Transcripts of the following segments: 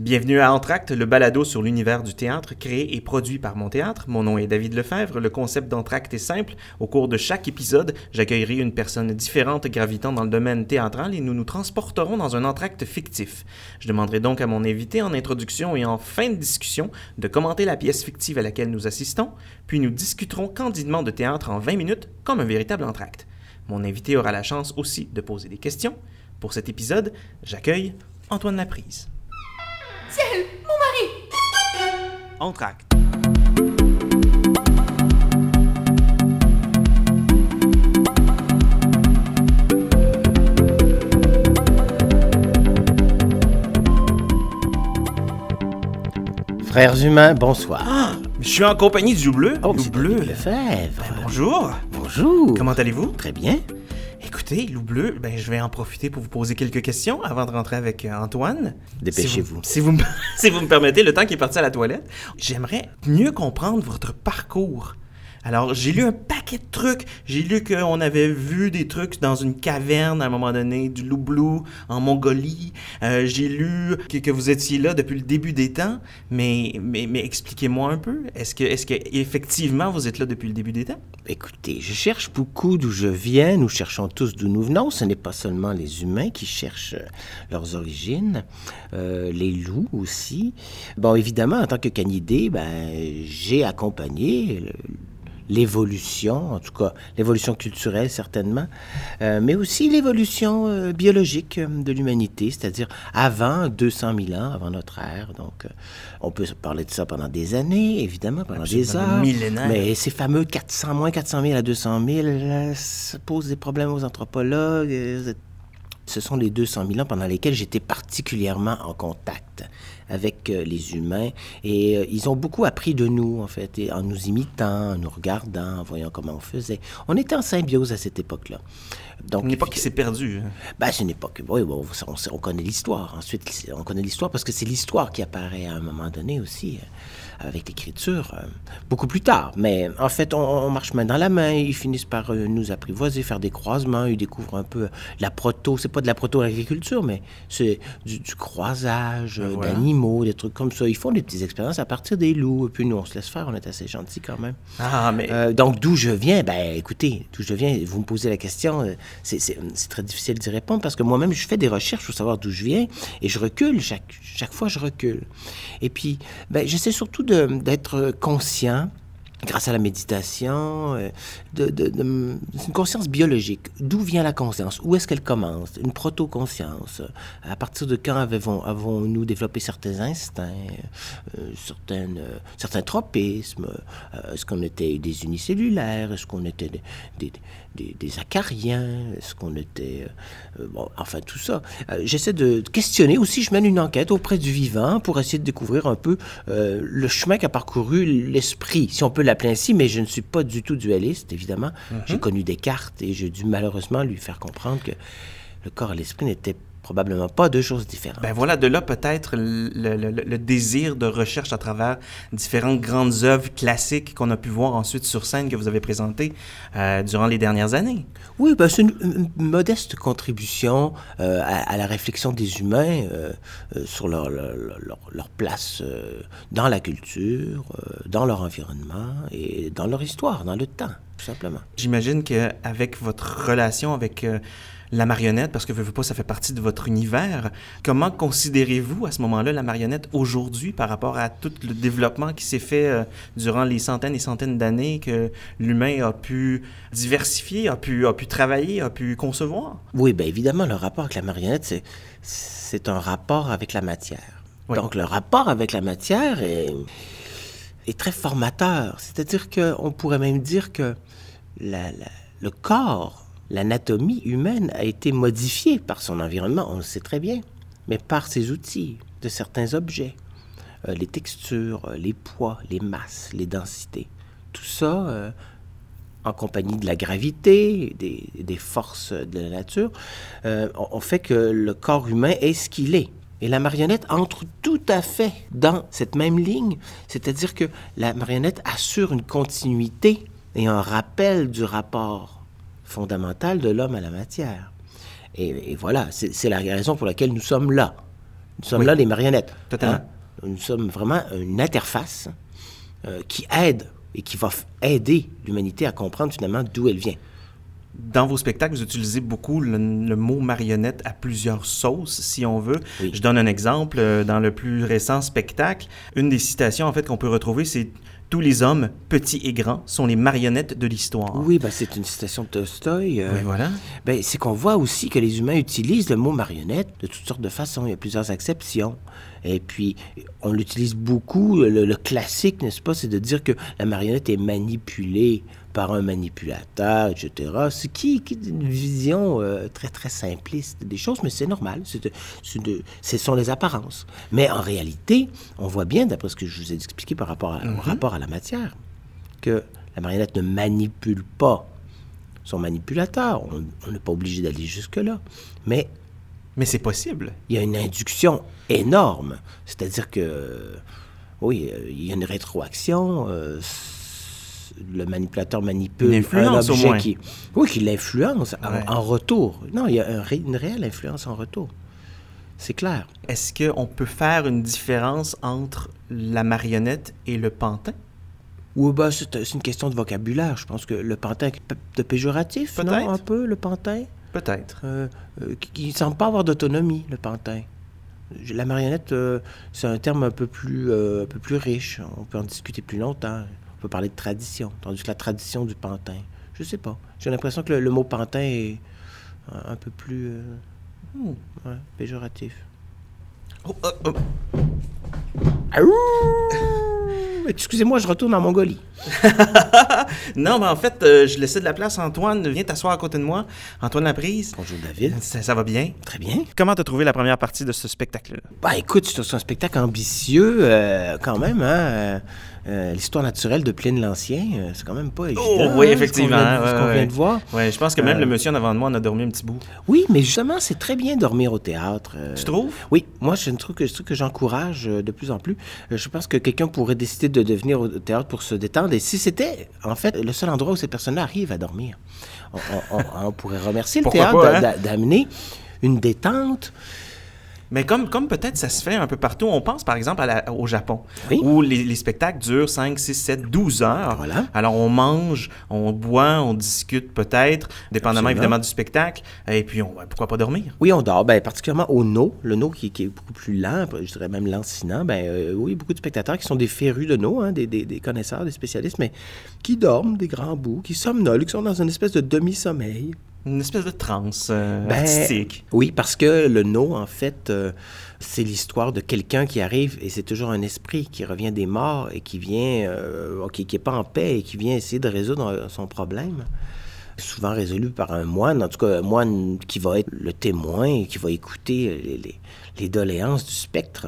Bienvenue à Entracte, le balado sur l'univers du théâtre créé et produit par Mon Théâtre. Mon nom est David Lefebvre. Le concept d'Entracte est simple. Au cours de chaque épisode, j'accueillerai une personne différente gravitant dans le domaine théâtral et nous nous transporterons dans un entracte fictif. Je demanderai donc à mon invité en introduction et en fin de discussion de commenter la pièce fictive à laquelle nous assistons, puis nous discuterons candidement de théâtre en 20 minutes comme un véritable entracte. Mon invité aura la chance aussi de poser des questions. Pour cet épisode, j'accueille Antoine Laprise. Ciel, mon mari Entracte. Frères humains, bonsoir. Ah, je suis en compagnie du Bleu. Oh, Loup Bleu. Lefebvre. Bonjour. Bonjour. Comment allez-vous? Très bien. Écoutez, Loup Bleu, ben, je vais en profiter pour vous poser quelques questions avant de rentrer avec euh, Antoine. Dépêchez-vous. Si vous, si, vous, me- si vous me permettez, le temps qui est parti à la toilette, j'aimerais mieux comprendre votre parcours. Alors, j'ai lu un paquet de trucs. J'ai lu qu'on avait vu des trucs dans une caverne à un moment donné, du loup bleu en Mongolie. Euh, j'ai lu que, que vous étiez là depuis le début des temps. Mais, mais, mais expliquez-moi un peu. Est-ce que, est-ce que effectivement vous êtes là depuis le début des temps? Écoutez, je cherche beaucoup d'où je viens. Nous cherchons tous d'où nous venons. Ce n'est pas seulement les humains qui cherchent euh, leurs origines, euh, les loups aussi. Bon, évidemment, en tant que canidé, ben, j'ai accompagné l'évolution, en tout cas l'évolution culturelle certainement, euh, mais aussi l'évolution euh, biologique euh, de l'humanité, c'est-à-dire avant 200 000 ans, avant notre ère. Donc, on peut parler de ça pendant des années, évidemment, pendant des heures. millénaires. Mais ces fameux 400, moins 400 000 à 200 000, euh, ça pose des problèmes aux anthropologues. Ce sont les 200 000 ans pendant lesquels j'étais particulièrement en contact avec euh, les humains. Et euh, ils ont beaucoup appris de nous, en fait, et en nous imitant, en nous regardant, en voyant comment on faisait. On était en symbiose à cette époque-là. Donc, Une époque qui s'est perdue. hein. ben, c'est une époque. Oui, bon, on, connaît l'histoire. Ensuite, on connaît l'histoire parce que c'est l'histoire qui apparaît à un moment donné aussi euh, avec l'écriture, euh, beaucoup plus tard. Mais en fait, on, on marche main dans la main. Ils finissent par euh, nous apprivoiser, faire des croisements. Ils découvrent un peu la proto. C'est pas de la proto-agriculture, mais c'est du, du croisage euh, voilà. d'animaux, des trucs comme ça. Ils font des petites expériences à partir des loups. Et puis nous, on se laisse faire. On est assez gentils quand même. Ah, mais Euh, donc, d'où je viens, ben écoutez, d'où je viens, vous me posez la question, euh, c'est- très difficile d'y répondre parce que moi-même, je fais des recherches pour savoir d'où je viens et je recule, chaque, chaque fois je recule. Et puis, ben, j'essaie surtout de- d'être conscient grâce à la méditation, euh, de, une conscience biologique. D'où vient la conscience? Où est-ce qu'elle commence? Une proto-conscience. À partir de quand avons- avons-nous développé certains instincts, euh, certains tropismes? Euh, est-ce qu'on était des unicellulaires? Est-ce qu'on était des, des- des acariens? Est-ce qu'on était... euh, bon, enfin, tout ça. Euh, J'essaie de questionner. Aussi, je mène une enquête auprès du vivant pour essayer de découvrir un peu euh, le chemin qu'a parcouru l'esprit, si on peut l'appeler ainsi, mais je ne suis pas du tout dualiste, évidemment. J'ai connu Descartes et j'ai dû malheureusement lui faire comprendre que le corps et l'esprit n'étaient probablement pas deux choses différentes. Ben voilà, de là peut-être le, le- le- le désir de recherche à travers différentes grandes œuvres classiques qu'on a pu voir ensuite sur scène que vous avez présentées euh, durant les dernières années. Oui, ben, c'est une, une modeste contribution euh, à, à la réflexion des humains euh, sur leur, leur, leur- leur place dans la culture, dans leur environnement et dans leur histoire, dans le temps, tout simplement. J'imagine qu'avec votre relation avec la marionnette, parce que veux, veux pas, ça fait partie de votre univers, comment considérez-vous à ce moment-là la marionnette aujourd'hui par rapport à tout le développement qui s'est fait euh, durant les centaines et centaines d'années que l'humain a pu diversifier, a pu, a pu travailler, a pu concevoir? Oui, bien évidemment, le rapport avec la marionnette, c'est, un rapport avec la matière. Oui. Donc, le rapport avec la matière est, est très formateur. C'est-à-dire qu'on pourrait même dire que la- la- le corps, l'anatomie humaine a été modifiée par son environnement, on le sait très bien, mais par ses outils, de certains objets, Euh, les textures, euh, les poids, les masses, les densités. Tout ça, euh, en compagnie de la gravité, des, forces de la nature, euh, on fait que le corps humain est ce qu'il est. Et la marionnette entre tout à fait dans cette même ligne, c'est-à-dire que la marionnette assure une continuité et un rappel du rapport fondamental de l'homme à la matière. Et, et voilà, c'est la raison pour laquelle nous sommes là. Nous sommes Oui. là les marionnettes. Totalement. Nous sommes vraiment une interface euh, qui aide et qui va aider l'humanité à comprendre finalement d'où elle vient. Dans vos spectacles, vous utilisez beaucoup le, le mot marionnette à plusieurs sauces, si on veut. Oui. Je donne un exemple. euh, Dans le plus récent spectacle, une des citations en fait qu'on peut retrouver, c'est tous les hommes, petits et grands, sont les marionnettes de l'histoire. Oui, ben, c'est une citation de Tolstoï. euh, Oui, voilà. Ben, c'est qu'on voit aussi que les humains utilisent le mot marionnette de toutes sortes de façons. Il y a plusieurs acceptions. Et puis, on l'utilise beaucoup. Le, le classique, n'est-ce pas, c'est de dire que la marionnette est manipulée par un manipulateur, etc. Ce qui, qui est une vision euh, très, très simpliste des choses, mais c'est normal. C'est de- c'est de- ce sont les apparences. Mais en réalité, on voit bien, d'après ce que je vous ai expliqué par rapport à- au rapport à la matière, que la marionnette ne manipule pas son manipulateur. On n'est pas obligé d'aller jusque-là. Mais Mais c'est possible. il y a une induction énorme. C'est-à-dire que, oui, euh, il y a une rétroaction. euh, le manipulateur manipule influence, un objet qui... Oui, qui l'influence en- Ouais. en, retour. Non, il y a un une réelle influence en retour. C'est clair. Est-ce qu'on peut faire une différence entre la marionnette et le pantin? Ou bah, c'est une question de vocabulaire. Je pense que le pantin est de péjoratif, non, Peut-être. un peu, le pantin? Peut-être. euh, euh, qui ne semble pas avoir d'autonomie, le pantin. La marionnette, euh, c'est un terme un peu, plus, euh, un peu plus riche. On peut en discuter plus longtemps. On peut parler de tradition, tandis que la tradition du pantin, je sais pas. J'ai l'impression que le, le mot pantin est un, un peu plus euh, Hmm. ouais, péjoratif. Oh, oh, oh. Excusez-moi, je retourne en Mongolie. Non, mais en fait, euh, je laissais de la place. Antoine, viens t'asseoir à côté de moi. Antoine Laprise. Bonjour David. Ça, ça va bien? Très bien. Comment t'as trouvé la première partie de ce spectacle-là? Bah écoute, c'est un spectacle ambitieux euh, quand même. Hein? euh, L'histoire naturelle de Pline l'Ancien, euh, c'est quand même pas évident. oui, hein, ce qu'on effectivement, vient Ce ouais, qu'on ouais. vient de voir. Ouais, je pense que même Euh, le monsieur en avant de moi en a dormi un petit bout. Oui, mais justement, c'est très bien dormir au théâtre. Tu trouves? Oui, moi, je trouve que, je trouve que j'encourage de plus en plus. Je pense que quelqu'un pourrait décider de, de venir au théâtre pour se détendre. Et si c'était, en fait, le seul endroit où ces personnes-là arrivent à dormir, on, on- on- on pourrait remercier le Pourquoi théâtre hein? d'a- d'amener une détente. Mais comme, comme peut-être ça se fait un peu partout, on pense par exemple à la- au Japon, Oui. où les, les spectacles durent 5, 6, 7, 12 heures. Voilà. Alors on mange, on boit, on discute peut-être, dépendamment Absolument. évidemment du spectacle, et puis on, pourquoi pas dormir? Oui, on dort. Ben, particulièrement au no, le no qui, qui est beaucoup plus lent, je dirais même lancinant. Ben, euh, oui, beaucoup de spectateurs qui sont des férus de no, hein, des, des- des connaisseurs, des spécialistes, mais qui dorment des grands bouts, qui somnolent, qui sont dans une espèce de demi-sommeil. Une espèce de transe euh, Ben, artistique. Oui, parce que le no, en fait, euh, c'est l'histoire de quelqu'un qui arrive et c'est toujours un esprit qui revient des morts et qui vient, euh, qui n'est pas en paix et qui vient essayer de résoudre euh, son problème. Souvent résolu par un moine, en tout cas un moine qui va être le témoin et qui va écouter les, les- les doléances du spectre.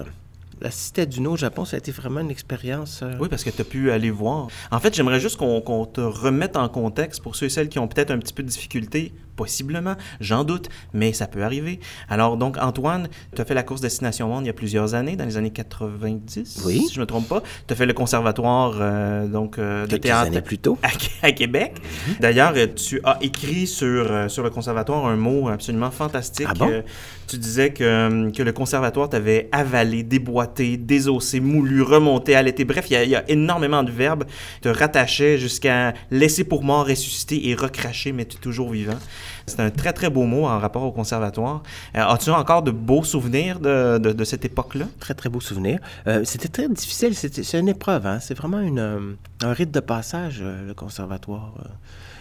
La cité du no au Japon, ça a été vraiment une expérience. euh, Oui, parce que tu as pu aller voir. En fait, j'aimerais juste qu'on qu'on te remette en contexte pour ceux et celles qui ont peut-être un petit peu de difficulté, possiblement, j'en doute, mais ça peut arriver. Alors, donc, Antoine, tu as fait la course Destination Monde il y a plusieurs années, dans les années 90, Oui. si je ne me trompe pas. Tu as fait le conservatoire euh, donc, euh, de théâtre années plus tôt. à, à Québec. D'ailleurs, euh, tu as écrit sur, euh, sur le conservatoire un mot absolument fantastique. Ah bon? Euh, tu disais que, que le conservatoire t'avait avalé, déboîté, désossé, moulu, remonté, allaité. Bref, il y, a- il y a énormément de verbes. te rattachait jusqu'à laisser pour mort, ressusciter et recracher, mais tu es toujours vivant. C'est un très, très beau mot en rapport au conservatoire. Euh, As-tu encore de beaux souvenirs de, de, de cette époque-là? Très, très beau souvenir. Euh, c'était très difficile. C'est une épreuve. Hein? C'est vraiment une, euh, un rite de passage, le conservatoire.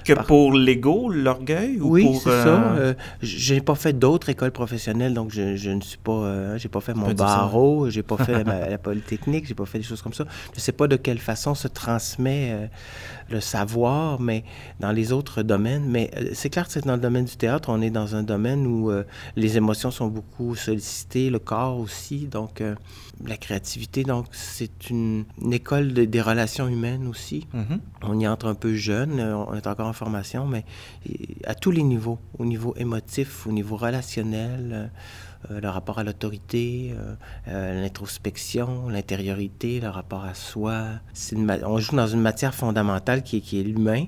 Que Par- pour l'ego, l'orgueil? ou Oui, c'est euh, ça. Euh, j'ai pas fait d'autres écoles professionnelles, donc je, je ne suis pas. euh, j'ai pas fait mon barreau, j'ai pas fait la, la polytechnique, j'ai pas fait des choses comme ça. Je sais pas de quelle façon se transmet le savoir, mais dans les autres domaines. Mais euh, c'est clair que c'est dans le domaine du théâtre, on est dans un domaine où euh, les émotions sont beaucoup sollicitées, le corps aussi, donc euh, la créativité. Donc c'est une, une école de- des relations humaines aussi. mhm. On y entre un peu jeune, on est encore en formation, mais à tous les niveaux, au niveau émotif, au niveau relationnel, euh, le rapport à l'autorité, euh, euh, l'introspection, l'intériorité, le rapport à soi. On joue dans une matière fondamentale qui est, qui est l'humain,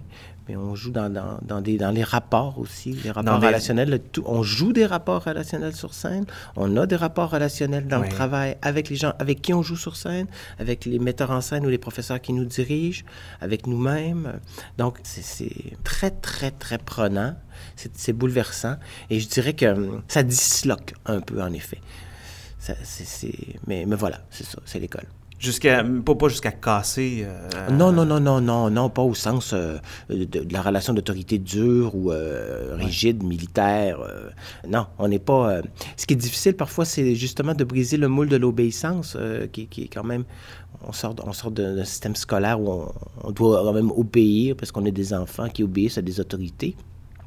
mais on joue dans, dans, dans, des, dans les rapports aussi, les rapports relationnels. Tout, on joue des rapports relationnels sur scène, on a des rapports relationnels dans le travail avec les gens avec qui on joue sur scène, avec les metteurs en scène ou les professeurs qui nous dirigent, avec nous-mêmes. Donc, c'est très, très, très prenant, c'est bouleversant, et je dirais que hum, ça disloque un peu, en effet. Ça, mais, mais voilà, c'est ça, c'est l'école. Jusqu'à, pas, pas jusqu'à casser. Euh, non, non, non, non, non, non, pas au sens euh, de, la relation d'autorité dure ou euh, rigide, militaire. non, on n'est pas. ce qui est difficile parfois, c'est justement de briser le moule de l'obéissance, qui, qui, est quand même. On sort, on sort d'un système scolaire où on, on doit quand même obéir parce qu'on est des enfants qui obéissent à des autorités.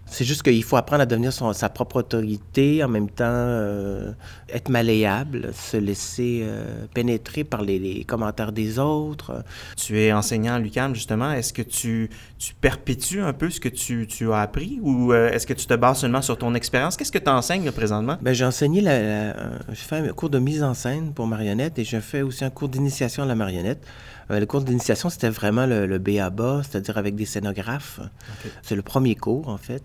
C'est juste qu'il faut apprendre à devenir sa propre autorité, en même temps euh, être malléable, se laisser euh, pénétrer par les, commentaires des autres. Tu es enseignant à l'UQAM, justement. Est-ce que tu, tu, perpétues un peu ce que tu, tu as appris ou euh, est-ce que tu te bases seulement sur ton expérience? Qu'est-ce que tu enseignes présentement? Bien, j'ai enseigné, la, je fais un cours de mise en scène pour marionnette et je fais aussi un cours d'initiation à la marionnette. Le cours d'initiation, c'était vraiment le, le B.A.B.A., c'est-à-dire avec des scénographes. C'est le premier cours, en fait.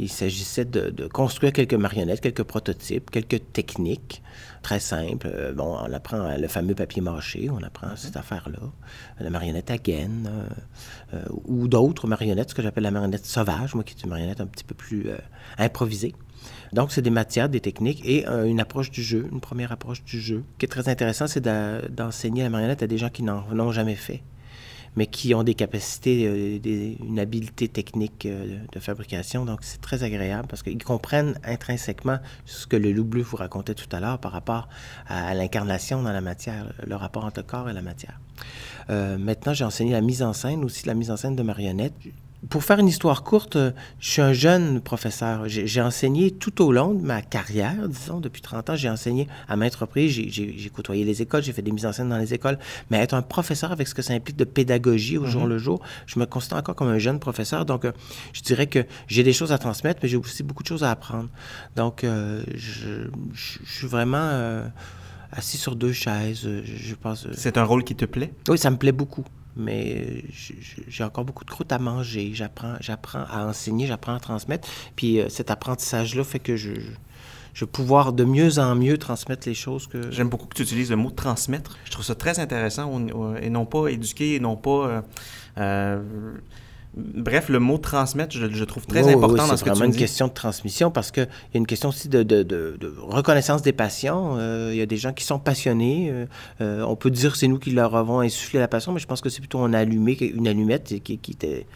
Il s'agissait de, construire quelques marionnettes, quelques prototypes, quelques techniques très simples. Euh, bon, on apprend le fameux papier mâché, on apprend cette affaire-là, la marionnette à gaine, euh, euh, ou d'autres marionnettes, ce que j'appelle la marionnette sauvage, moi qui est une marionnette un petit peu plus improvisée. Donc, c'est des matières, des techniques et une approche du jeu, une première approche du jeu. Ce qui est très intéressant, c'est d'enseigner la marionnette à des gens qui n'en ont jamais fait mais qui ont des capacités, euh, une habileté technique euh, de fabrication. Donc, c'est très agréable parce qu'ils comprennent intrinsèquement ce que le loup bleu vous racontait tout à l'heure par rapport à, l'incarnation dans la matière, le rapport entre corps et la matière. Euh, maintenant, j'ai enseigné la mise en scène, aussi la mise en scène de marionnettes pour faire une histoire courte, euh, je suis un jeune professeur. J'ai enseigné tout au long de ma carrière, disons, depuis 30 ans. J'ai enseigné à maintes reprises. J'ai côtoyé les écoles, j'ai fait des mises en scène dans les écoles. Mais être un professeur avec ce que ça implique de pédagogie au jour mm-hmm. le jour, je me considère encore comme un jeune professeur. Donc, euh, je dirais que j'ai des choses à transmettre, mais j'ai aussi beaucoup de choses à apprendre. Donc, euh, je, suis vraiment assis sur deux chaises. Je pense. C'est un rôle qui te plaît? Oui, ça me plaît beaucoup mais j'ai encore beaucoup de croûte à manger. J'apprends, j'apprends à enseigner, j'apprends à transmettre. Puis euh, cet apprentissage-là fait que je, je vais pouvoir de mieux en mieux transmettre les choses que... J'aime beaucoup que tu utilises le mot transmettre. Je trouve ça très intéressant et non pas éduquer et non pas... Euh, euh, Bref, le mot transmettre, je, trouve très important dans ce que tu dis. C'est vraiment une question de transmission parce qu'il y a une question aussi de, de, de, reconnaissance des passions. Euh, il y a des gens qui sont passionnés. Euh, euh, on peut dire que c'est nous qui leur avons insufflé la passion, mais je pense que c'est plutôt une, allumé, une allumette qui, qui, était,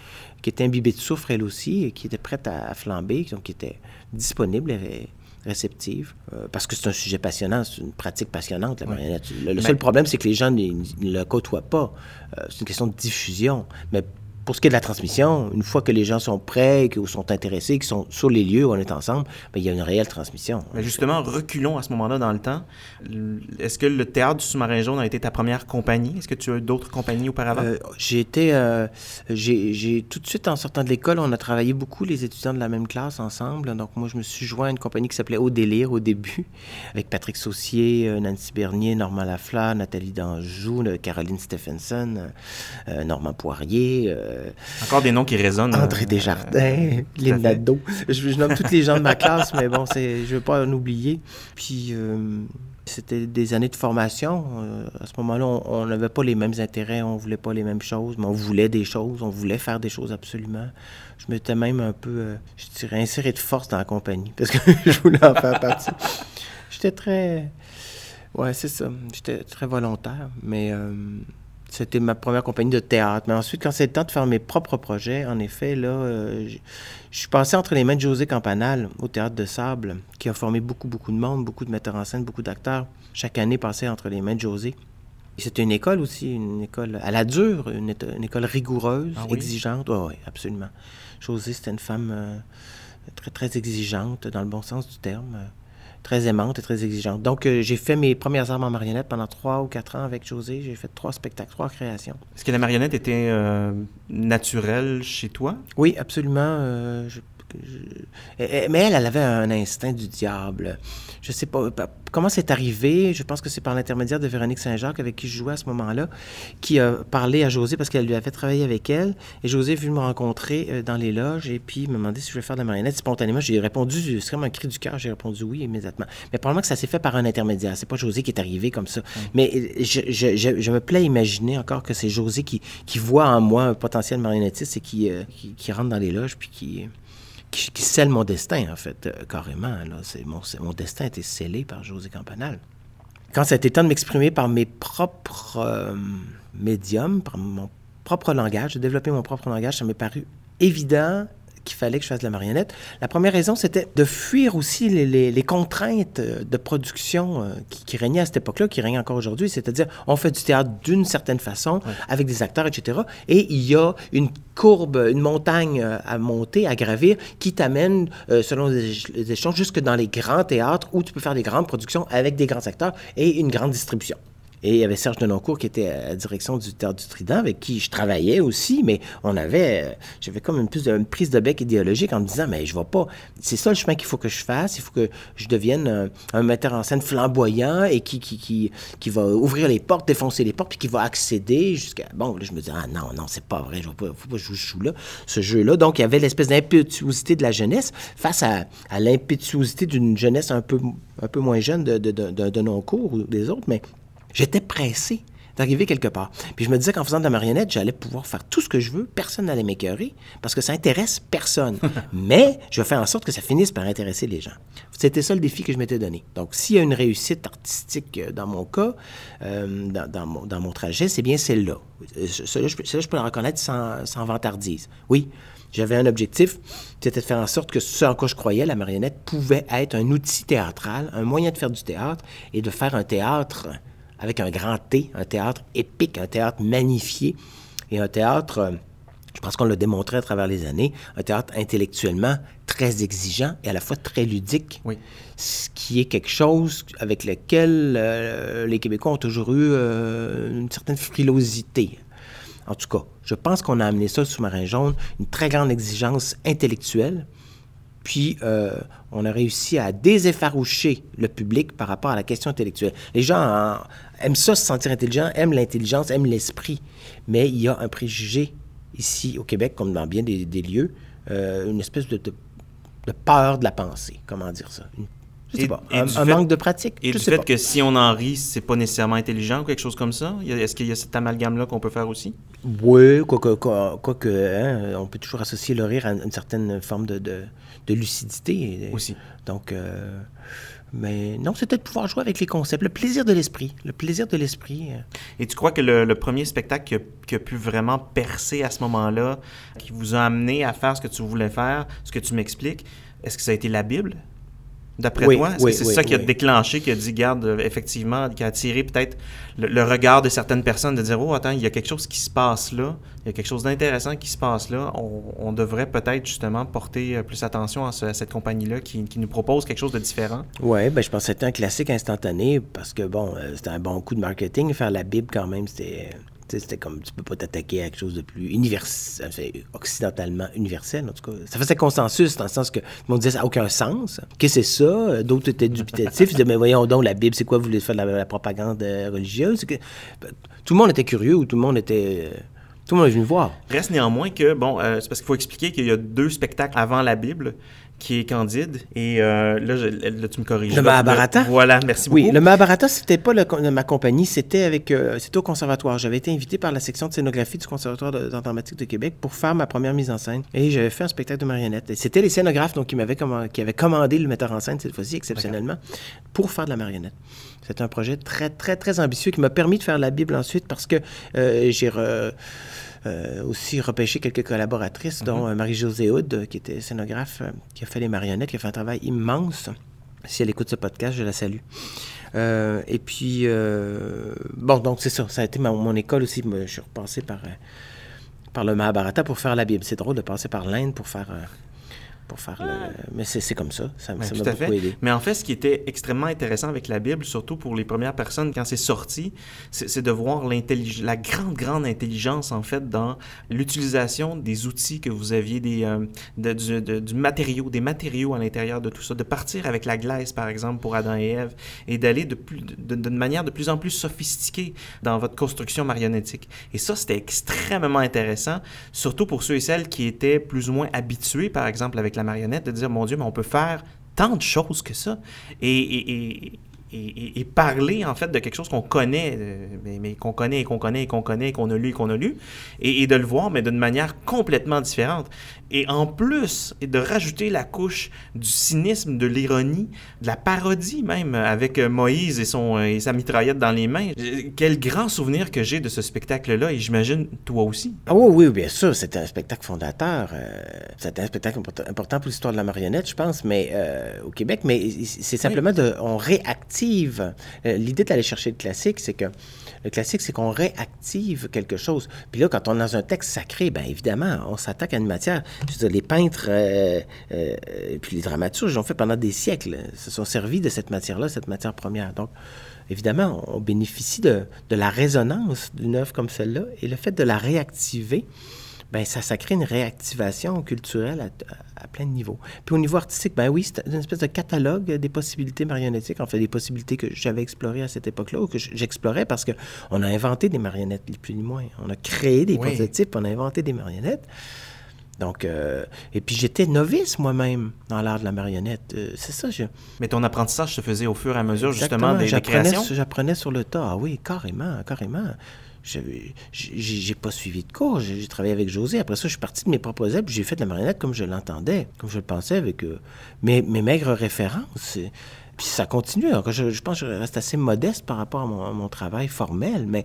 qui était imbibée de soufre elle aussi et qui était prête à, flamber, donc qui était disponible et réceptive, parce que c'est un sujet passionnant, c'est une pratique passionnante, la marionnette. Le, seul problème, c'est que les gens ne, ne le côtoient pas. c'est une question de diffusion. Mais pour ce qui est de la transmission, une fois que les gens sont prêts, qu'ils sont intéressés, qu'ils sont sur les lieux où on est ensemble, bien, il y a une réelle transmission. Mais justement, reculons à ce moment-là dans le temps. Est-ce que le Théâtre du Sous-Marin Jaune a été ta première compagnie? Est-ce que tu as eu d'autres compagnies auparavant? Euh, j'ai été... Euh, j'ai tout de suite, en sortant de l'école, on a travaillé beaucoup, les étudiants de la même classe, ensemble. Donc, moi, je me suis joint à une compagnie qui s'appelait Au Délire au début, avec Patrick Saucier, euh, Nancy Bernier, Normand Lafleur, Nathalie Danjou, Caroline Stephenson, Normand Poirier... Euh, Encore des noms qui résonnent. André euh, Desjardins, Linda Do. Je, nomme tous les gens de ma classe, mais bon, je ne veux pas en oublier. Puis, euh, c'était des années de formation. à ce moment-là, on n'avait pas les mêmes intérêts, on voulait pas les mêmes choses, mais on voulait des choses, on voulait faire des choses absolument. Je m'étais même un peu, je dirais, inséré de force dans la compagnie, parce que je voulais en faire partie. J'étais très... Ouais, c'est ça. J'étais très volontaire, mais... C'était ma première compagnie de théâtre. Mais ensuite, quand c'est le temps de faire mes propres projets, en effet, là, euh, je suis passé entre les mains de José Campanal au Théâtre de Sable, qui a formé beaucoup, beaucoup de monde, beaucoup de metteurs en scène, beaucoup d'acteurs. Chaque année, passé entre les mains de José. C'était une école aussi, une école à la dure, une, école rigoureuse, ah exigeante. oui, absolument. José, c'était une femme euh, très, très exigeante, dans le bon sens du terme très aimante et très exigeante. Donc, euh, j'ai fait mes premières armes en marionnette pendant trois ou quatre ans avec José. J'ai fait trois spectacles, trois créations. Est-ce que la marionnette était euh, naturelle chez toi? Oui, absolument. Euh, je- mais elle, elle avait un instinct du diable. Je sais pas pa- comment c'est arrivé? Je pense que c'est par l'intermédiaire de Véronique Saint-Jacques, avec qui je jouais à ce moment-là, qui a parlé à José parce qu'elle lui avait travaillé avec elle. Et José est venu me rencontrer euh, dans les loges et puis il m'a demandé si je voulais faire de la marionnette. Spontanément, j'ai répondu, c'est comme un cri du cœur, j'ai répondu oui immédiatement. Mais probablement que ça s'est fait par un intermédiaire. C'est pas José qui est arrivé comme ça. Mais euh, je, je- je- je me plais à imaginer encore que c'est José qui, qui voit en moi un potentiel marionnettiste et qui, euh, qui, qui rentre dans les loges puis qui, qui, scelle mon destin, en fait, euh, carrément. C'est, mon, mon destin été scellé par José Campanal. Quand ça a été temps de m'exprimer par mes propres euh, médiums, par mon propre langage, de développer mon propre langage, ça m'est paru évident qu'il fallait que je fasse de la marionnette. La première raison, c'était de fuir aussi les, les- les contraintes euh, de production euh, qui, qui régnaient à cette époque-là, qui règnent encore aujourd'hui. C'est-à-dire, on fait du théâtre d'une certaine façon, avec des acteurs, etc. Et il y a une courbe, une montagne euh, à monter, à gravir, qui t'amène, euh, selon les éch- les échelons, jusque dans les grands théâtres où tu peux faire des grandes productions avec des grands acteurs et une grande distribution. Et il y avait Serge Denoncourt qui était à la direction du Théâtre du Trident, avec qui je travaillais aussi, mais on avait, euh, j'avais comme une, plus une prise de bec idéologique en me disant, mais je vais pas, c'est ça le chemin qu'il faut que je fasse, il faut que je devienne un, metteur en scène flamboyant et qui, qui, qui, qui va ouvrir les portes, défoncer les portes, puis qui va accéder jusqu'à, bon, là, je me dis, ah non, non, c'est pas vrai, je pas, faut pas jouer ce jeu-là, ce jeu-là. Donc, il y avait l'espèce d'impétuosité de la jeunesse face à, l'impétuosité d'une jeunesse un peu, un peu moins jeune de, de, ou des autres, mais J'étais pressé d'arriver quelque part. Puis je me disais qu'en faisant de la marionnette, j'allais pouvoir faire tout ce que je veux, personne n'allait m'écœurer, parce que ça intéresse personne. Mais je vais faire en sorte que ça finisse par intéresser les gens. C'était ça le défi que je m'étais donné. Donc, s'il y a une réussite artistique euh, dans mon cas, euh, dans, dans mon, dans mon trajet, c'est bien celle-là. Euh, Celle-là, je, peux- celle-là, je peux la reconnaître sans, sans vantardise. Oui, j'avais un objectif, c'était de faire en sorte que ce en quoi je croyais, la marionnette, pouvait être un outil théâtral, un moyen de faire du théâtre et de faire un théâtre avec un grand T, un théâtre épique, un théâtre magnifié et un théâtre, euh, je pense qu'on l'a démontré à travers les années, un théâtre intellectuellement très exigeant et à la fois très ludique. Oui. Ce qui est quelque chose avec lequel euh, les Québécois ont toujours eu euh, une certaine frilosité. En tout cas, je pense qu'on a amené ça au sous-marin jaune, une très grande exigence intellectuelle. Puis, euh, on a réussi à déseffaroucher le public par rapport à la question intellectuelle. Les gens hein, aiment ça, se sentir intelligent, aiment l'intelligence, aiment l'esprit. Mais il y a un préjugé ici au Québec, comme dans bien des, des lieux, euh, une espèce de, de- de peur de la pensée. Comment dire ça? Une- je sais Et- pas. et Un, du un fait- manque de pratique. Et je du sais fait pas. que si on en rit, c'est pas nécessairement intelligent ou quelque chose comme ça? Est-ce qu'il y a cet amalgame-là qu'on peut faire aussi? Oui, quoique, quoi, quoique, hein, on peut toujours associer le rire à une certaine forme de, de, de lucidité. Aussi. Donc, euh, mais non, c'était de pouvoir jouer avec les concepts, le plaisir de l'esprit. Le plaisir de l'esprit. euh, Et tu crois que le, le premier spectacle qui a, qui a pu vraiment percer à ce moment-là, qui vous a amené à faire ce que tu voulais faire, ce que tu m'expliques, est-ce que ça a été la Bible? D'après Oui, toi, est-ce oui, que c'est oui, ça qui a déclenché, qui a dit, garde, euh, effectivement, qui a attiré peut-être le, le regard de certaines personnes de dire, oh, attends, il y a quelque chose qui se passe là, il y a quelque chose d'intéressant qui se passe là, on, on devrait peut-être justement porter euh, plus attention à, ce- à cette compagnie-là qui, qui nous propose quelque chose de différent? Oui, ben, je pense que c'était un classique instantané parce que, bon, euh, c'était un bon coup de marketing. Faire la Bible, quand même, c'était. C'était comme, tu peux pas t'attaquer à quelque chose de plus universel, occidentalement universel, en tout cas. Ça faisait consensus, dans le sens que tout le monde disait, ça n'a aucun sens. Qu'est-ce que c'est ça? D'autres étaient dubitatifs. Ils disaient, mais voyons donc, la Bible, c'est quoi? Vous voulez faire de la, propagande euh, religieuse? Ben, tout le monde était curieux ou tout le monde était. euh, tout le monde est venu voir. Reste néanmoins que, bon, euh, c'est parce qu'il faut expliquer qu'il y a deux spectacles avant la Bible, qui est Candide, et euh, là, je- là, tu me corriges. Le Là, Mahabharata? Voilà, merci beaucoup. Oui, le Mahabharata, c'était pas le, ma compagnie, c'était avec, euh, c'était au conservatoire. J'avais été invité par la section de scénographie du conservatoire de- dramatique de Québec pour faire ma première mise en scène. Et j'avais fait un spectacle de marionnettes. Et c'était les scénographes donc qui m'avaient qui avaient commandé le metteur en scène cette fois-ci exceptionnellement pour faire de la marionnette. C'était un projet très très très ambitieux qui m'a permis de faire la Bible ensuite parce que euh, j'ai re- aussi repêché quelques collaboratrices, dont euh, Marie-Josée Houd, euh, qui était scénographe, euh, qui a fait les marionnettes, qui a fait un travail immense. Si elle écoute ce podcast, je la salue. Euh, et puis, euh, bon, donc c'est ça. Ça a été ma- mon école aussi. Je suis repassé par, euh, par le Mahabharata pour faire la Bible. C'est drôle de passer par l'Inde pour faire, euh, pour faire le... Mais c'est c'est comme ça. Ça m'a beaucoup fait. aidé. Mais en fait, ce qui était extrêmement intéressant avec la Bible, surtout pour les premières personnes quand c'est sorti, c'est de voir la grande, grande intelligence, en fait, dans l'utilisation des outils que vous aviez, des, euh, de- du, de- du matériau, des matériaux à l'intérieur de tout ça, de partir avec la glaise, par exemple, pour Adam et Ève, et d'aller de plus- de- d'une manière de plus en plus sophistiquée dans votre construction marionnettique. Et ça, c'était extrêmement intéressant, surtout pour ceux et celles qui étaient plus ou moins habitués, par exemple, avec la marionnette, de dire, mon Dieu, mais on peut faire tant de choses que ça. Et- et- parler, en fait, de quelque chose qu'on connaît, euh, mais, mais qu'on connaît et qu'on connaît et qu'on connaît et qu'on a lu et qu'on a lu, et, et de le voir, mais d'une manière complètement différente. Et en plus, et de rajouter la couche du cynisme, de l'ironie, de la parodie même, avec euh, Moïse et, son, euh, et sa mitraillette dans les mains. Quel grand souvenir que j'ai de ce spectacle-là, et j'imagine toi aussi. Ah oui, oui, bien sûr, c'était un spectacle fondateur. euh, c'était un spectacle import- important pour l'histoire de la marionnette, je pense, mais euh, au Québec. Mais c'est simplement de, on réactive. Euh, L'idée d'aller chercher le classique, c'est que le classique, c'est qu'on réactive quelque chose. Puis là, quand on est dans un texte sacré, bien évidemment, on s'attaque à une matière. Je les peintres, euh, euh, puis les dramaturges ont fait pendant des siècles, se sont servis de cette matière-là, cette matière première. Donc, évidemment, on bénéficie de, de la résonance d'une œuvre comme celle-là et le fait de la réactiver, ben ça, ça crée une réactivation culturelle à, plein de niveaux. Puis au niveau artistique, ben oui, c'est une espèce de catalogue des possibilités marionnettiques, en fait, des possibilités que j'avais explorées à cette époque-là ou que j'explorais parce qu'on a inventé des marionnettes, ni plus ni moins. On a créé des Oui. prototypes, on a inventé des marionnettes. Donc, euh, et puis j'étais novice moi-même dans l'art de la marionnette. Euh, c'est ça, je, Mais ton apprentissage se faisait au fur et à mesure, justement, des, des J'apprenais créations? J'apprenais sur le tas. Ah oui, carrément, carrément. J'ai pas suivi de cours. J'ai travaillé avec José. Après ça, je suis parti de mes propres ailes, puis j'ai fait de la marionnette comme je l'entendais, comme je le pensais, avec euh, mes, mes maigres références. Puis ça continue. Alors, je, je pense que je reste assez modeste par rapport à mon, à mon travail formel, mais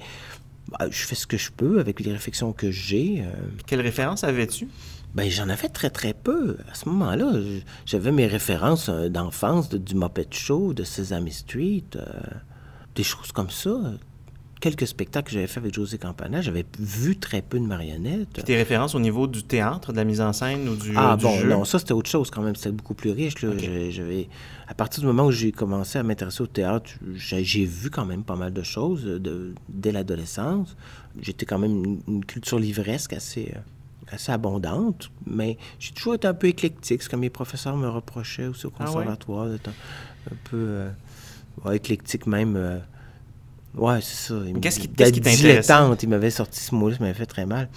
bah, je fais ce que je peux avec les réflexions que j'ai. euh, Quelle référence avais-tu? ben, j'en avais très, très peu. À ce moment-là, j'avais mes références euh, d'enfance, de- du Muppet Show, de Sesame Street, euh, des choses comme ça. Quelques spectacles que j'avais fait avec José Campana, j'avais vu très peu de marionnettes. Tes références au niveau du théâtre, de la mise en scène ou du, Ah euh, du bon, jeu? non, ça c'était autre chose quand même, c'était beaucoup plus riche. Là. J'avais- à partir du moment où j'ai commencé à m'intéresser au théâtre, j'ai vu quand même pas mal de choses euh, de, dès l'adolescence. J'étais quand même une, une culture livresque assez, euh, assez abondante, mais j'ai toujours été un peu éclectique, ce que mes professeurs me reprochaient aussi au Ah ouais? conservatoire, d'être un, un peu euh, éclectique même. euh, Ouais, c'est ça. Qu'est-ce qui- qu'est-ce qui dilettante, il m'avait sorti ce mot-là, ça m'avait fait très mal.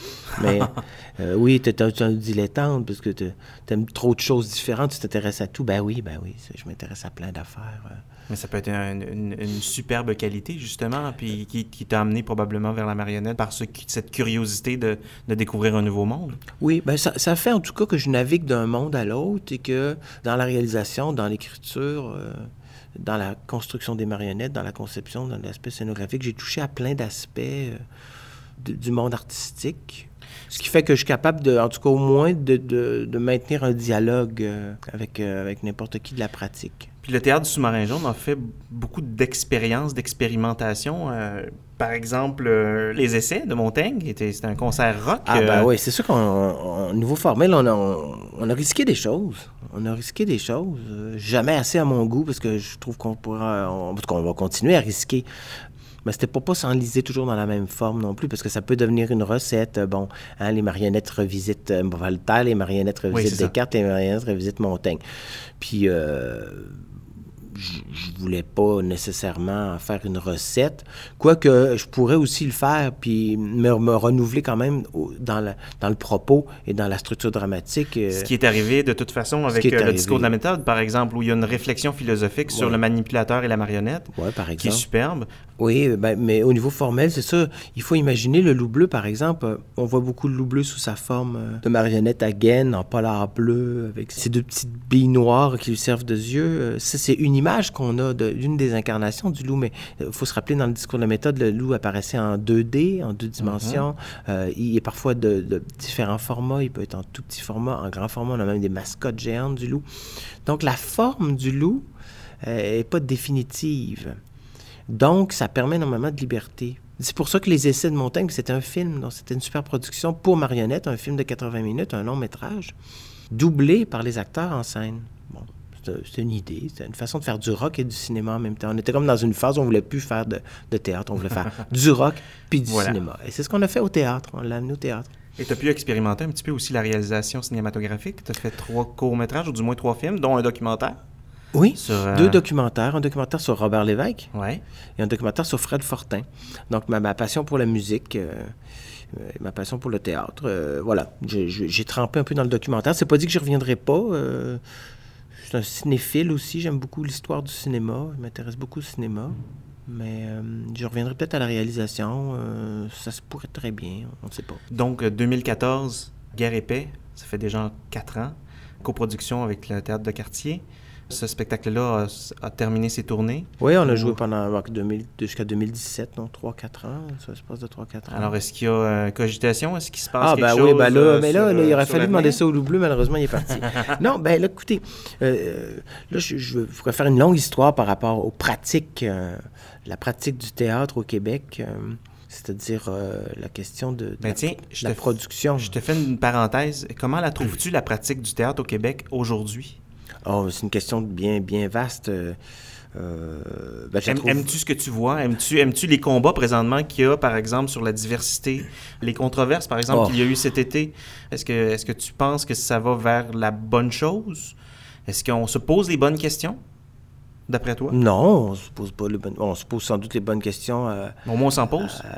Mais euh, oui, tu es un dilettante parce que tu aimes trop de choses différentes, tu t'intéresses à tout. Ben oui, ben oui, je m'intéresse à plein d'affaires. euh. Mais ça peut être un- une, une superbe qualité, justement, puis qui, qui t'a amené probablement vers la marionnette par ce- cette curiosité de, de découvrir un nouveau monde. Oui, ben ça, ça fait en tout cas que je navigue d'un monde à l'autre et que dans la réalisation, dans l'écriture, euh, dans la construction des marionnettes, dans la conception, dans l'aspect scénographique, j'ai touché à plein d'aspects euh, du monde artistique. Ce qui fait que je suis capable, de, en tout cas au moins, de maintenir un dialogue euh, avec, euh, avec n'importe qui de la pratique. Puis le théâtre du sous-marin jaune a fait beaucoup d'expériences, d'expérimentation. euh, par exemple, euh, les essais de Montaigne, était- c'était un concert rock. Ah ben euh, oui, c'est sûr qu'au niveau formel, on a, on, on a risqué des choses. On a risqué des choses. jamais assez à mon goût, parce que je trouve qu'on pourra... On, parce qu'on va continuer à risquer. Mais c'était pour pas s'enliser toujours dans la même forme non plus, parce que ça peut devenir une recette. Bon, hein, les marionnettes revisitent euh, Voltaire, les marionnettes revisitent ça. Descartes, les marionnettes revisitent Montaigne. Puis... euh, je je voulais pas nécessairement faire une recette, quoique je pourrais aussi le faire, puis me, me renouveler quand même dans, la- dans le propos et dans la structure dramatique. euh, Ce qui est arrivé de toute façon avec euh, le arrivé. discours de la méthode, par exemple, où il y a une réflexion philosophique sur le manipulateur et la marionnette, ouais, par qui est exemple. superbe. Oui, ben, mais au niveau formel, c'est ça. Il faut imaginer le loup bleu, par exemple. Euh, On voit beaucoup le loup bleu sous sa forme euh, de marionnette à gaine, en polar bleu, avec ses deux petites billes noires qui lui servent de yeux. Euh, Ça, c'est une image qu'on a de- d'une des incarnations du loup. Mais il faut se rappeler, dans le discours de la méthode, le loup apparaissait en 2D, en deux dimensions. Euh, il est parfois de, de différents formats. Il peut être en tout petit format, en grand format. On a même des mascottes géantes du loup. Donc, la forme du loup n'est pas définitive. Donc, ça permet énormément de liberté. C'est pour ça que Les Essais de Montaigne, c'était un film, donc c'était une super production pour marionnettes, un film de 80 minutes, un long métrage. doublés par les acteurs en scène. Bon, c'était une idée, c'était une façon de faire du rock et du cinéma en même temps. On était comme dans une phase où on voulait plus faire de, de théâtre, on voulait faire du rock puis du cinéma. Et c'est ce qu'on a fait au théâtre, on l'a amené au théâtre. Et tu as pu expérimenter un petit peu aussi la réalisation cinématographique? Tu as fait trois courts-métrages, ou du moins trois films, dont un documentaire? Oui, euh, deux documentaires. Un documentaire sur Robert Lévesque ouais. et un documentaire sur Fred Fortin. Donc, ma, ma passion pour la musique, euh, euh, ma passion pour le théâtre, voilà. J'ai trempé un peu dans le documentaire. C'est pas dit que je reviendrai pas. je suis un cinéphile aussi. J'aime beaucoup l'histoire du cinéma. Je m'intéresse beaucoup au cinéma. Mais euh, je reviendrai peut-être à la réalisation. Euh, ça se pourrait très bien, on ne sait pas. Donc, 2014, Guerre et paix, ça fait déjà quatre ans. Coproduction avec le Théâtre de quartier. Ce spectacle-là a, terminé ses tournées? Oui, on a joué pendant jusqu'à 2017, donc 3-4 ans. Ça se passe de 3-4 ans. Alors, est-ce qu'il y a euh, cogitation? Est-ce qu'il se passe ah, quelque ben chose? Oui, ben là, mais là, il aurait fallu demander ça au Loup Bleu, malheureusement, il est parti. non, ben là, écoutez, là, je, je, voudrais faire une longue histoire par rapport aux pratiques la pratique du théâtre au Québec, euh, c'est-à-dire euh, la question de, ben la, production. Je te fais une parenthèse. Comment la trouves-tu, la pratique du théâtre au Québec aujourd'hui? Oh, c'est une question bien, bien vaste. Euh, ben, Aimes-tu ce que tu vois? Aimes-tu aimes les combats présentement qu'il y a, par exemple, sur la diversité, les controverses, par exemple, oh. qu'il y a eu cet été? Est-ce que, est -ce que tu penses que ça va vers la bonne chose? Est-ce qu'on se pose les bonnes questions? d'après toi? Non, on se pose pas les bonnes... On se pose sans doute les bonnes questions. Euh, Au moins, on s'en pose? Euh,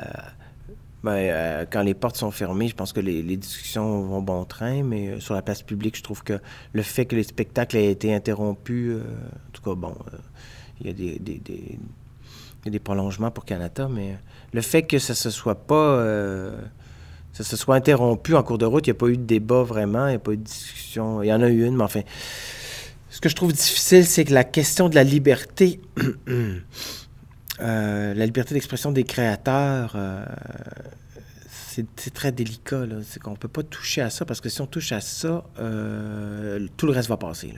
ben, euh, quand les portes sont fermées, je pense que les, discussions vont bon train, mais sur la place publique, je trouve que le fait que les spectacles aient été interrompus, en tout cas, bon, il y a des, des, des, prolongements pour Canada, mais le fait que ça se soit pas ça se soit interrompu en cours de route. Il n'y a pas eu de débat vraiment, il n'y a pas eu de discussion. Il y en a eu une, mais enfin, ce que je trouve difficile, c'est que la question de la liberté, euh, la liberté d'expression des créateurs, euh, c'est très délicat. C'est qu'on ne peut pas toucher à ça parce que si on touche à ça, euh, tout le reste va passer.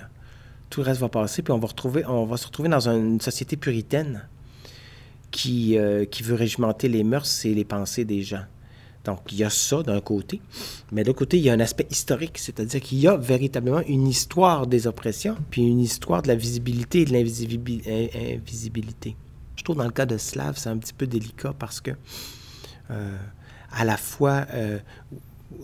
Tout le reste va passer, puis on va, retrouver, on va se retrouver dans une société puritaine qui, qui veut régimenter les mœurs et les pensées des gens. Donc, il y a ça d'un côté. Mais de l'autre côté, il y a un aspect historique, c'est-à-dire qu'il y a véritablement une histoire des oppressions, puis une histoire de la visibilité et de l'invisibilité. Je trouve dans le cas de Slav, c'est un petit peu délicat parce que, euh, à la fois, euh,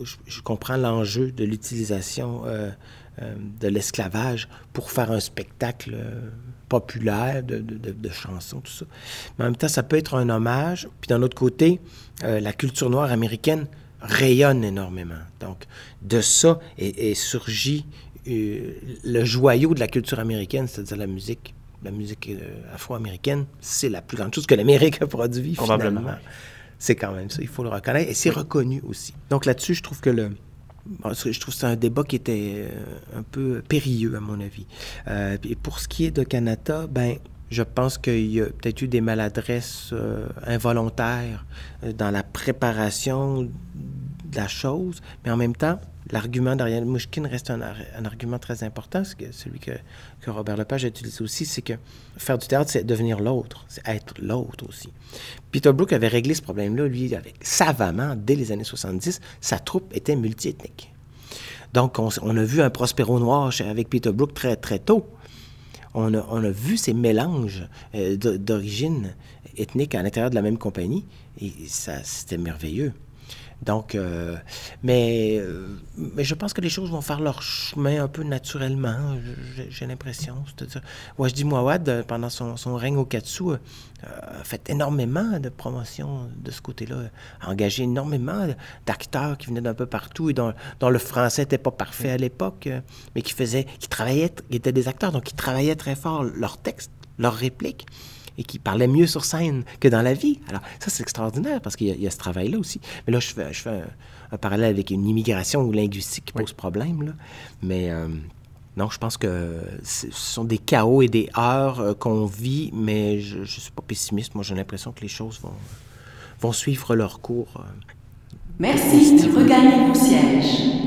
je, comprends l'enjeu de l'utilisation euh, de l'esclavage pour faire un spectacle populaire de, chansons, tout ça. Mais en même temps, ça peut être un hommage. Puis d'un autre côté, la culture noire américaine rayonne énormément. Donc, de ça est, surgi euh, le joyau de la culture américaine, c'est-à-dire la musique. La musique euh, afro-américaine, c'est la plus grande chose que l'Amérique a produit, finalement. C'est quand même ça, il faut le reconnaître. Et c'est reconnu aussi. Donc là-dessus, je trouve que le, je trouve que c'est un débat qui était un peu périlleux, à mon avis. et pour ce qui est de Canada, ben, je pense qu'il y a peut-être eu des maladresses euh, involontaires euh, dans la préparation de la chose, mais en même temps, l'argument d'Ariane Mouchkine reste un, argument très important, celui que, que, Robert Lepage a utilisé aussi, c'est que faire du théâtre, c'est devenir l'autre, c'est être l'autre aussi. Peter Brook avait réglé ce problème-là, lui, avec, savamment, dès les années 70, sa troupe était multiethnique. Donc, on, on, a vu un Prospero noir avec Peter Brook très, très tôt on a, vu ces mélanges euh, d'origine ethnique à l'intérieur de la même compagnie et ça, c'était merveilleux. Donc, euh, mais, euh, mais je pense que les choses vont faire leur chemin un peu naturellement, j'ai l'impression. Wajdi Mouawad, euh, pendant son, son, règne au Katsu, a fait énormément de promotion de ce côté-là, a engagé énormément d'acteurs qui venaient d'un peu partout et dont, dont le français n'était pas parfait à l'époque, mais qui faisaient, qui travaillaient, qui étaient des acteurs, donc qui travaillaient très fort leurs textes, leurs répliques et qui parlait mieux sur scène que dans la vie. Alors, ça, c'est extraordinaire parce qu'il y, a ce travail-là aussi. Mais là, je fais, je fais un, parallèle avec une immigration ou linguistique qui pose problème. Là. Mais euh, non, je pense que ce sont des chaos et des heures euh, qu'on vit, mais je ne suis pas pessimiste. Moi, j'ai l'impression que les choses vont, vont suivre leur cours. Euh. Merci de regagner vos sièges.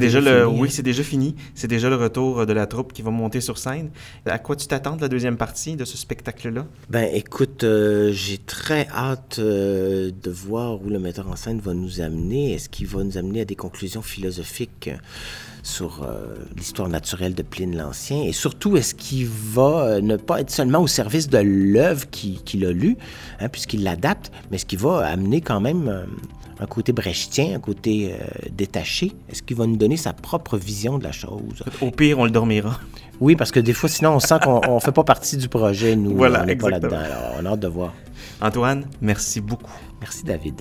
C'est déjà le, oui, c'est déjà fini. C'est déjà le retour de la troupe qui va monter sur scène. À quoi tu t'attends de la deuxième partie de ce spectacle-là? Ben, écoute, euh, j'ai très hâte euh, de voir où le metteur en scène va nous amener. Est-ce qu'il va nous amener à des conclusions philosophiques sur euh, l'histoire naturelle de Pline l'Ancien? Et surtout est-ce qu'il va ne pas être seulement au service de l'œuvre qu'il a lue, hein, puisqu'il l'adapte, mais est-ce qu'il va amener quand même un côté brechtien, un côté euh, détaché? Est-ce qu'il va nous donner sa propre vision de la chose? Au pire, on le dormira. Oui, parce que des fois, sinon, on sent qu'on ne fait pas partie du projet, nous. Voilà, on n'est pas là-dedans. On a hâte de voir. Antoine, merci beaucoup. Merci, David.